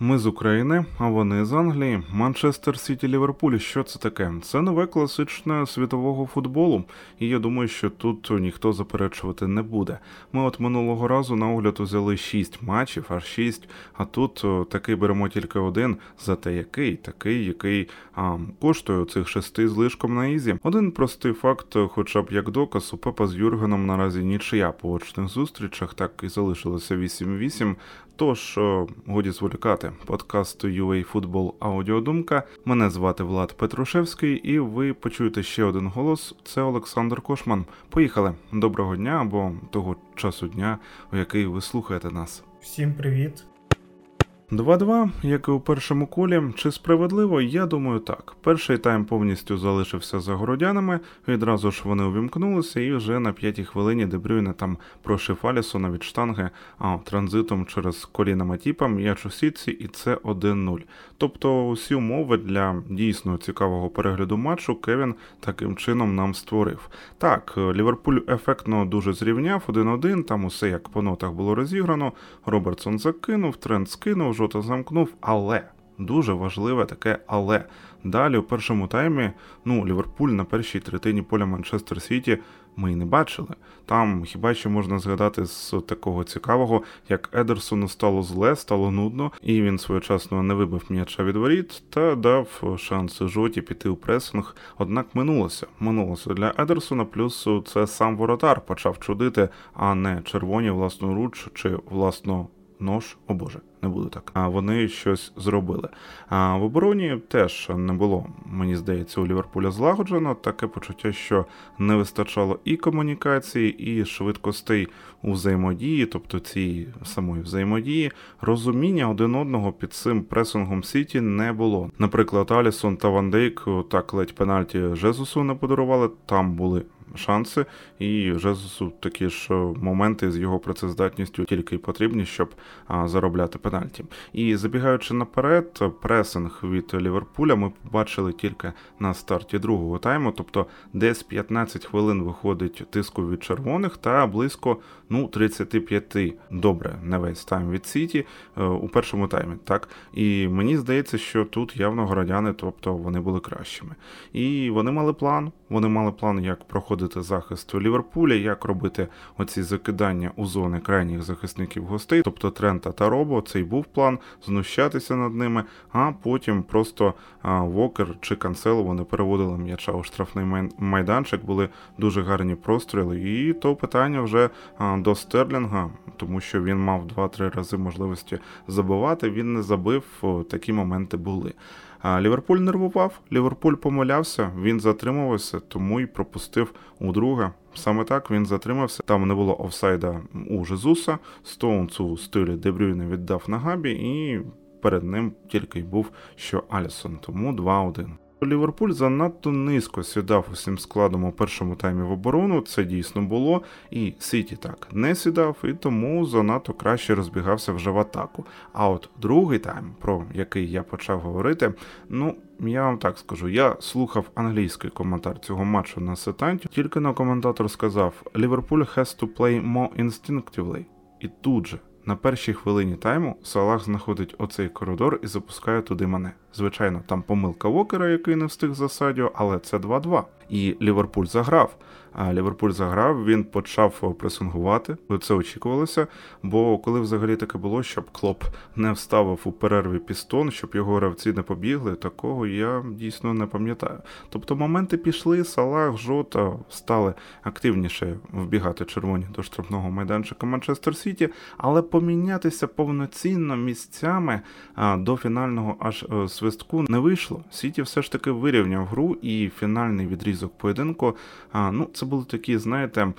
Ми з України, а вони з Англії. Манчестер Сіті Ліверпуль. Що це таке? Це нове класіко світового футболу, і я думаю, що тут ніхто заперечувати не буде. Ми от минулого разу на огляд взяли шість матчів, аж шість. А тут такий беремо тільки один. Зате який, такий, який а, коштує цих шести з лишком на easy. Один простий факт, хоча б як доказ, у Пепа з Юргеном наразі нічия по очних зустрічах, так і залишилося 8-8. Тож годі зволікати подкасту подкаст UA Football Аудіодумка. Мене звати Влад Петрушевський, і ви почуєте ще один голос. Це Олександр Кошман. Поїхали. Доброго дня або того часу дня, у який ви слухаєте нас. Всім привіт. 2-2, як і у першому колі, чи справедливо? Я думаю, так. Перший тайм повністю залишився за городянами. Відразу ж вони увімкнулися, і вже на п'ятій хвилині Дебрюйне там прошив Алісона від штанги, а транзитом через коліна Матіпа м'яч у сітці, і це 1-0. Тобто усі умови для дійсно цікавого перегляду матчу Кевін таким чином нам створив. Так, Ліверпуль ефектно дуже зрівняв 1-1, там усе як по нотах було розіграно. Робертсон закинув, тренд скинув жота замкнув, але дуже важливе таке але. Далі у першому таймі ну, Ліверпуль на першій третині поля Манчестер Сіті ми й не бачили. Там хіба що можна згадати з такого цікавого, як Едерсону стало зле, стало нудно, і він своєчасно не вибив м'яча від воріт та дав шанс жоті піти у пресинг. Однак минулося. Минулося для Едерсона, плюс це сам воротар почав чудити, а не червоні власноруч чи власно нож, о Боже, не буду так. А вони щось зробили. А в обороні теж не було, мені здається, у Ліверпуля злагоджено таке почуття, що не вистачало і комунікації, і швидкостей у взаємодії, тобто цієї самої взаємодії, розуміння один одного під цим пресингом Сіті не було. Наприклад, Алісон та Ван Дейк так ледь пенальті Жезусу не подарували. Там були шанси, і Жезусу такі ж моменти з його працездатністю тільки й потрібні, щоб заробляти пенальті. І забігаючи наперед, пресинг від Ліверпуля ми побачили тільки на старті другого тайму, тобто десь 15 хвилин виходить тиску від червоних та близько ну 35 добре, не весь тайм від Сіті е, у першому таймі. Так і мені здається, що тут явно городяни, тобто вони були кращими. І вони мали план. Вони мали план, як проходити захист у Ліверпуля, як робити оці закидання у зони крайніх захисників гостей, тобто Трента та Робо. Цей був план знущатися над ними, а потім просто Вокер чи Канцело вони переводили м'яча у штрафний майданчик, були дуже гарні простріли. І то питання вже до Стерлінга, тому що він мав 2-3 рази можливості забивати. Він не забив, такі моменти були. Ліверпуль нервував, Ліверпуль помилявся, він затримувався, тому й пропустив у друга. Саме так він затримався. Там не було офсайда у Жезуса. Стоунс у стилі Дебрюйне віддав на габі, і перед ним тільки й був що Алісон. Тому 2-1. Ліверпуль занадто низько сідав усім складом у першому таймі в оборону, це дійсно було, і Сіті так не сідав, і тому занадто краще розбігався вже в атаку. А от другий тайм, про який я почав говорити, ну я вам так скажу, я слухав англійський коментар цього матчу на сетанті, тільки на коментатор сказав: Ліверпуль has to play more instinctively. І тут же. На першій хвилині тайму Салах знаходить оцей коридор і запускає туди мене. Звичайно, там помилка Вокера, який не встиг за Садіо, але це 2-2. І Ліверпуль заграв. А Ліверпуль заграв, він почав пресингувати. Це очікувалося. Бо коли взагалі таке було, щоб Клоп не вставив у перерві пістон, щоб його гравці не побігли, такого я дійсно не пам'ятаю. Тобто моменти пішли, Салах, Жота стали активніше вбігати червоні до штрафного майданчика Манчестер Сіті, але помінятися повноцінно місцями до фінального аж е, свистку не вийшло. Сіті все ж таки вирівняв гру і фінальний відрізок поєдинку. Ну, це були такі, знаєте,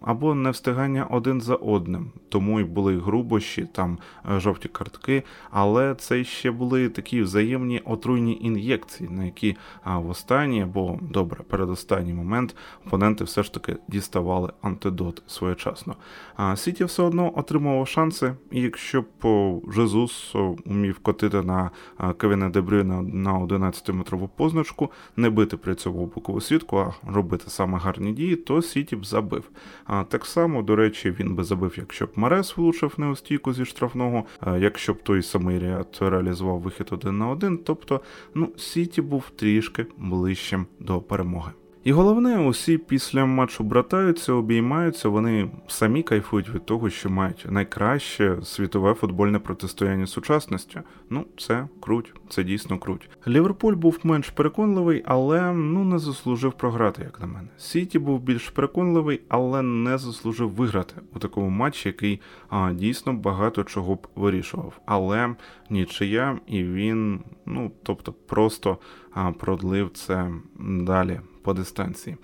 або не встигання один за одним, тому й були грубощі, там е, жовті картки, але це ще були такі взаємні отруйні ін'єкції, на які в останній або добре, передостанній момент опоненти все ж таки діставали антидот своєчасно. А Сіті все одно отримував шанси, і якщо б Жезус умів котити на Кевіна Дебрюна на 11-метрову позначку, не бити при цьому боку атакову сітку, робити саме гарні дії, то Сіті б забив. А так само, до речі, він би забив, якщо б Марес влучив неостійку зі штрафного, якщо б той самий ряд реалізував вихід один на один. Тобто, ну, Сіті був трішки ближчим до перемоги. І головне, усі після матчу братаються, обіймаються, вони самі кайфують від того, що мають найкраще світове футбольне протистояння сучасності. Ну, це круть, це дійсно круть. Ліверпуль був менш переконливий, але ну не заслужив програти, як на мене. Сіті був більш переконливий, але не заслужив виграти у такому матчі, який а, дійсно багато чого б вирішував. Але нічия, і він, ну тобто, просто продлив це далі по дистанції.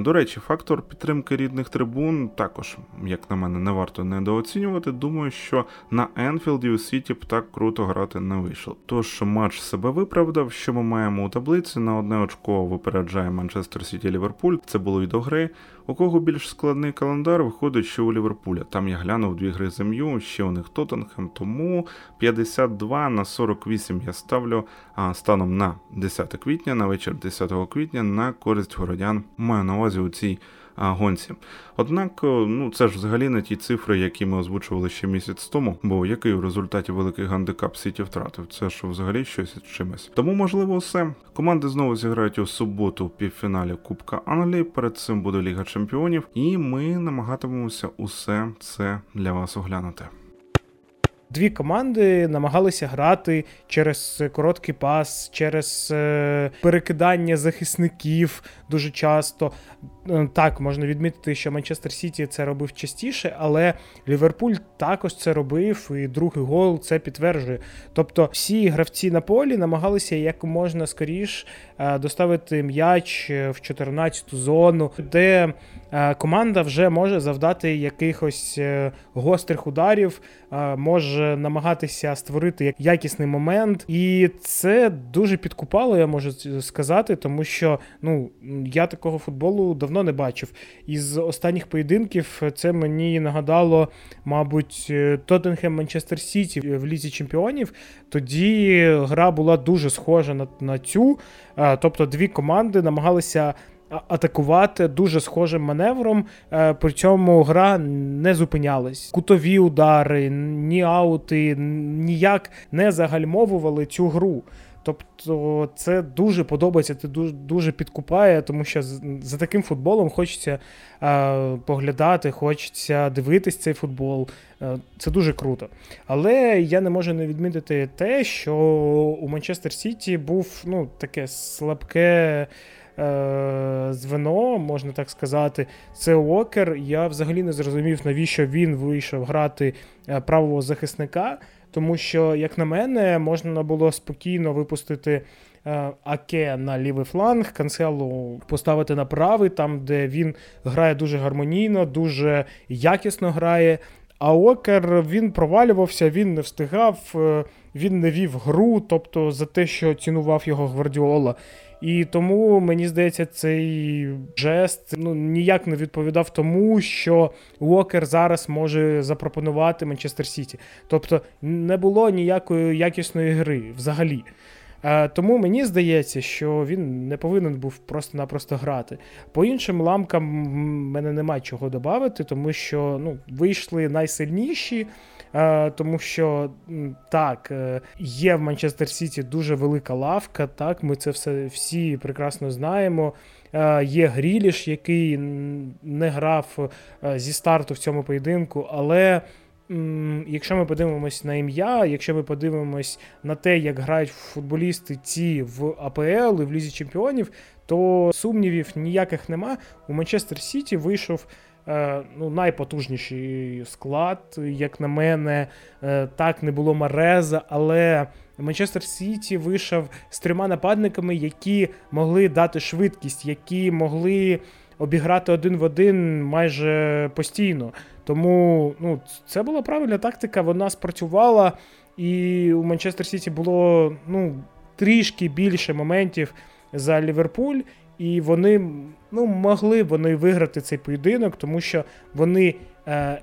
До речі, фактор підтримки рідних трибун також, як на мене, не варто недооцінювати. Думаю, що на Енфілді у Сіті б так круто грати не вийшло. Тож матч себе виправдав, що ми маємо у таблиці на одне очко випереджає Манчестер Сіті Ліверпуль. Це було й до гри. У кого більш складний календар, виходить, що у Ліверпуля. Там я глянув дві гри з МЮ, ще у них Тоттенхем, тому 52 на 48 я ставлю а станом на 10 квітня, на вечір 10 квітня, на користь городян маю на увазі у цій гонці. Однак, ну це ж взагалі не ті цифри, які ми озвучували ще місяць тому, бо який в результаті великий гандикап Сіті втратив, це ж взагалі щось чимось. Тому, можливо, все. Команди знову зіграють у суботу в півфіналі Кубка Англії. Перед цим буде Ліга Чемпіонів, і ми намагатимемося усе це для вас оглянути. Дві команди намагалися грати через короткий пас, через е, перекидання захисників дуже часто. Е, так, можна відмітити, що Манчестер Сіті це робив частіше, але Ліверпуль також це робив, і другий гол це підтверджує. Тобто всі гравці на полі намагалися як можна скоріш е, доставити м'яч в 14-ту зону, де команда вже може завдати якихось гострих ударів, може намагатися створити якісний момент. І це дуже підкупало, я можу сказати, тому що ну я такого футболу давно не бачив. Із останніх поєдинків це мені нагадало, мабуть, Тоттенхем Манчестер Сіті в лізі чемпіонів. Тоді гра була дуже схожа на, на цю. Тобто дві команди намагалися атакувати дуже схожим маневром. Е, при цьому гра не зупинялась. Кутові удари, ні аути ніяк не загальмовували цю гру. Тобто це дуже подобається, це дуже дуже підкупає, тому що за таким футболом хочеться е, поглядати, хочеться дивитись цей футбол. Е, це дуже круто. Але я не можу не відмітити те, що у Манчестер Сіті був ну, таке слабке. Е, звено, можна так сказати, це Уокер. Я взагалі не зрозумів, навіщо він вийшов грати е, правого захисника, тому що, як на мене, можна було спокійно випустити. Е, Аке на лівий фланг, Канцелу поставити на правий, там, де він грає дуже гармонійно, дуже якісно грає. А Окер він провалювався, він не встигав, він не вів гру, тобто за те, що цінував його Гвардіола. І тому мені здається, цей жест ну ніяк не відповідав тому, що Уокер зараз може запропонувати Манчестер Сіті. Тобто не було ніякої якісної гри взагалі. Е, тому мені здається, що він не повинен був просто-напросто грати. По іншим ламкам мене немає чого додати, тому що ну, вийшли найсильніші. Е, тому що так, е, є в Манчестер Сіті дуже велика лавка. Так, ми це все всі прекрасно знаємо. Е, є Гріліш, який не грав зі старту в цьому поєдинку, але. Якщо ми подивимось на ім'я, якщо ми подивимось на те, як грають футболісти ці в АПЛ і в Лізі Чемпіонів, то сумнівів ніяких нема. У Манчестер Сіті вийшов ну, найпотужніший склад, як на мене, е, так не було Мареза, але Манчестер Сіті вийшов з трьома нападниками, які могли дати швидкість, які могли обіграти один в один майже постійно. Тому ну, це була правильна тактика, вона спрацювала, і у Манчестер Сіті було ну, трішки більше моментів за Ліверпуль. І вони ну, могли вони виграти цей поєдинок, тому що вони е,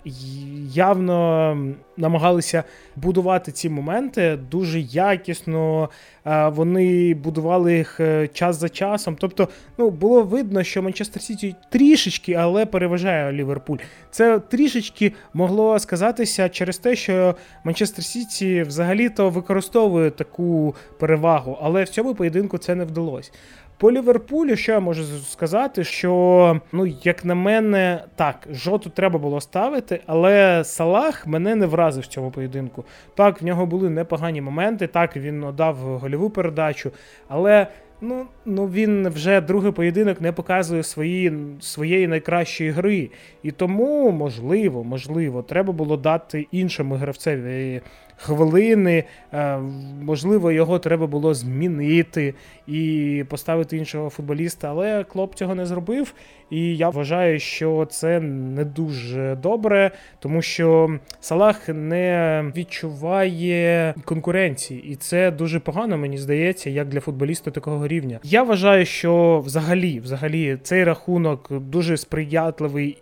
явно намагалися будувати ці моменти дуже якісно. Е, вони будували їх е, час за часом. Тобто, ну було видно, що Манчестер Сіті трішечки, але переважає Ліверпуль. Це трішечки могло сказатися через те, що Манчестер Сіті взагалі-то використовує таку перевагу, але в цьому поєдинку це не вдалося. По Ліверпулю, що я можу сказати, що, ну, як на мене, так, жоту треба було ставити, але Салах мене не вразив в цьому поєдинку. Так, в нього були непогані моменти, так, він дав гольову передачу, але ну, ну він вже другий поєдинок не показує свої, своєї найкращої гри. І тому, можливо, можливо, треба було дати іншому гравцеві хвилини. Е, можливо, його треба було змінити і поставити іншого футболіста, але Клоп цього не зробив. І я вважаю, що це не дуже добре, тому що Салах не відчуває конкуренції, і це дуже погано, мені здається, як для футболіста такого рівня. Я вважаю, що взагалі, взагалі, цей рахунок дуже сприятливий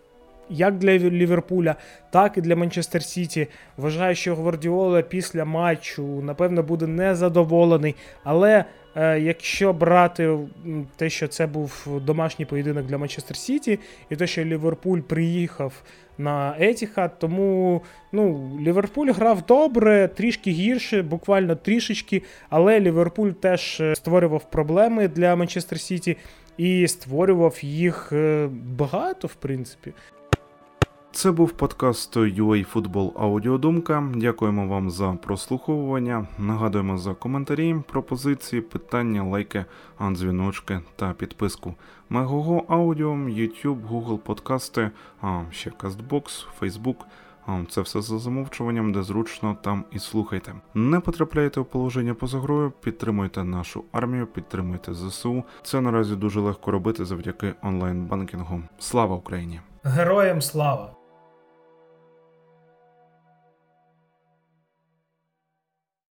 як для Ліверпуля, так і для Манчестер Сіті. Вважаю, що Гвардіола після матчу, напевно, буде незадоволений. Але е, якщо брати те, що це був домашній поєдинок для Манчестер Сіті, і те, що Ліверпуль приїхав на Етіхад, тому ну, Ліверпуль грав добре, трішки гірше, буквально трішечки, але Ліверпуль теж е, створював проблеми для Манчестер Сіті. І створював їх е, багато, в принципі. Це був подкаст UA Футбол Аудіодумка. Дякуємо вам за прослуховування. Нагадуємо за коментарі, пропозиції, питання, лайки, дзвіночки та підписку. Мегого аудіо, YouTube, Google подкасти, а ще Castbox, Facebook. Це все за замовчуванням, де зручно там і слухайте. Не потрапляйте в положення поза грою, підтримуйте нашу армію, підтримуйте ЗСУ. Це наразі дуже легко робити завдяки онлайн-банкінгу. Слава Україні! Героям слава!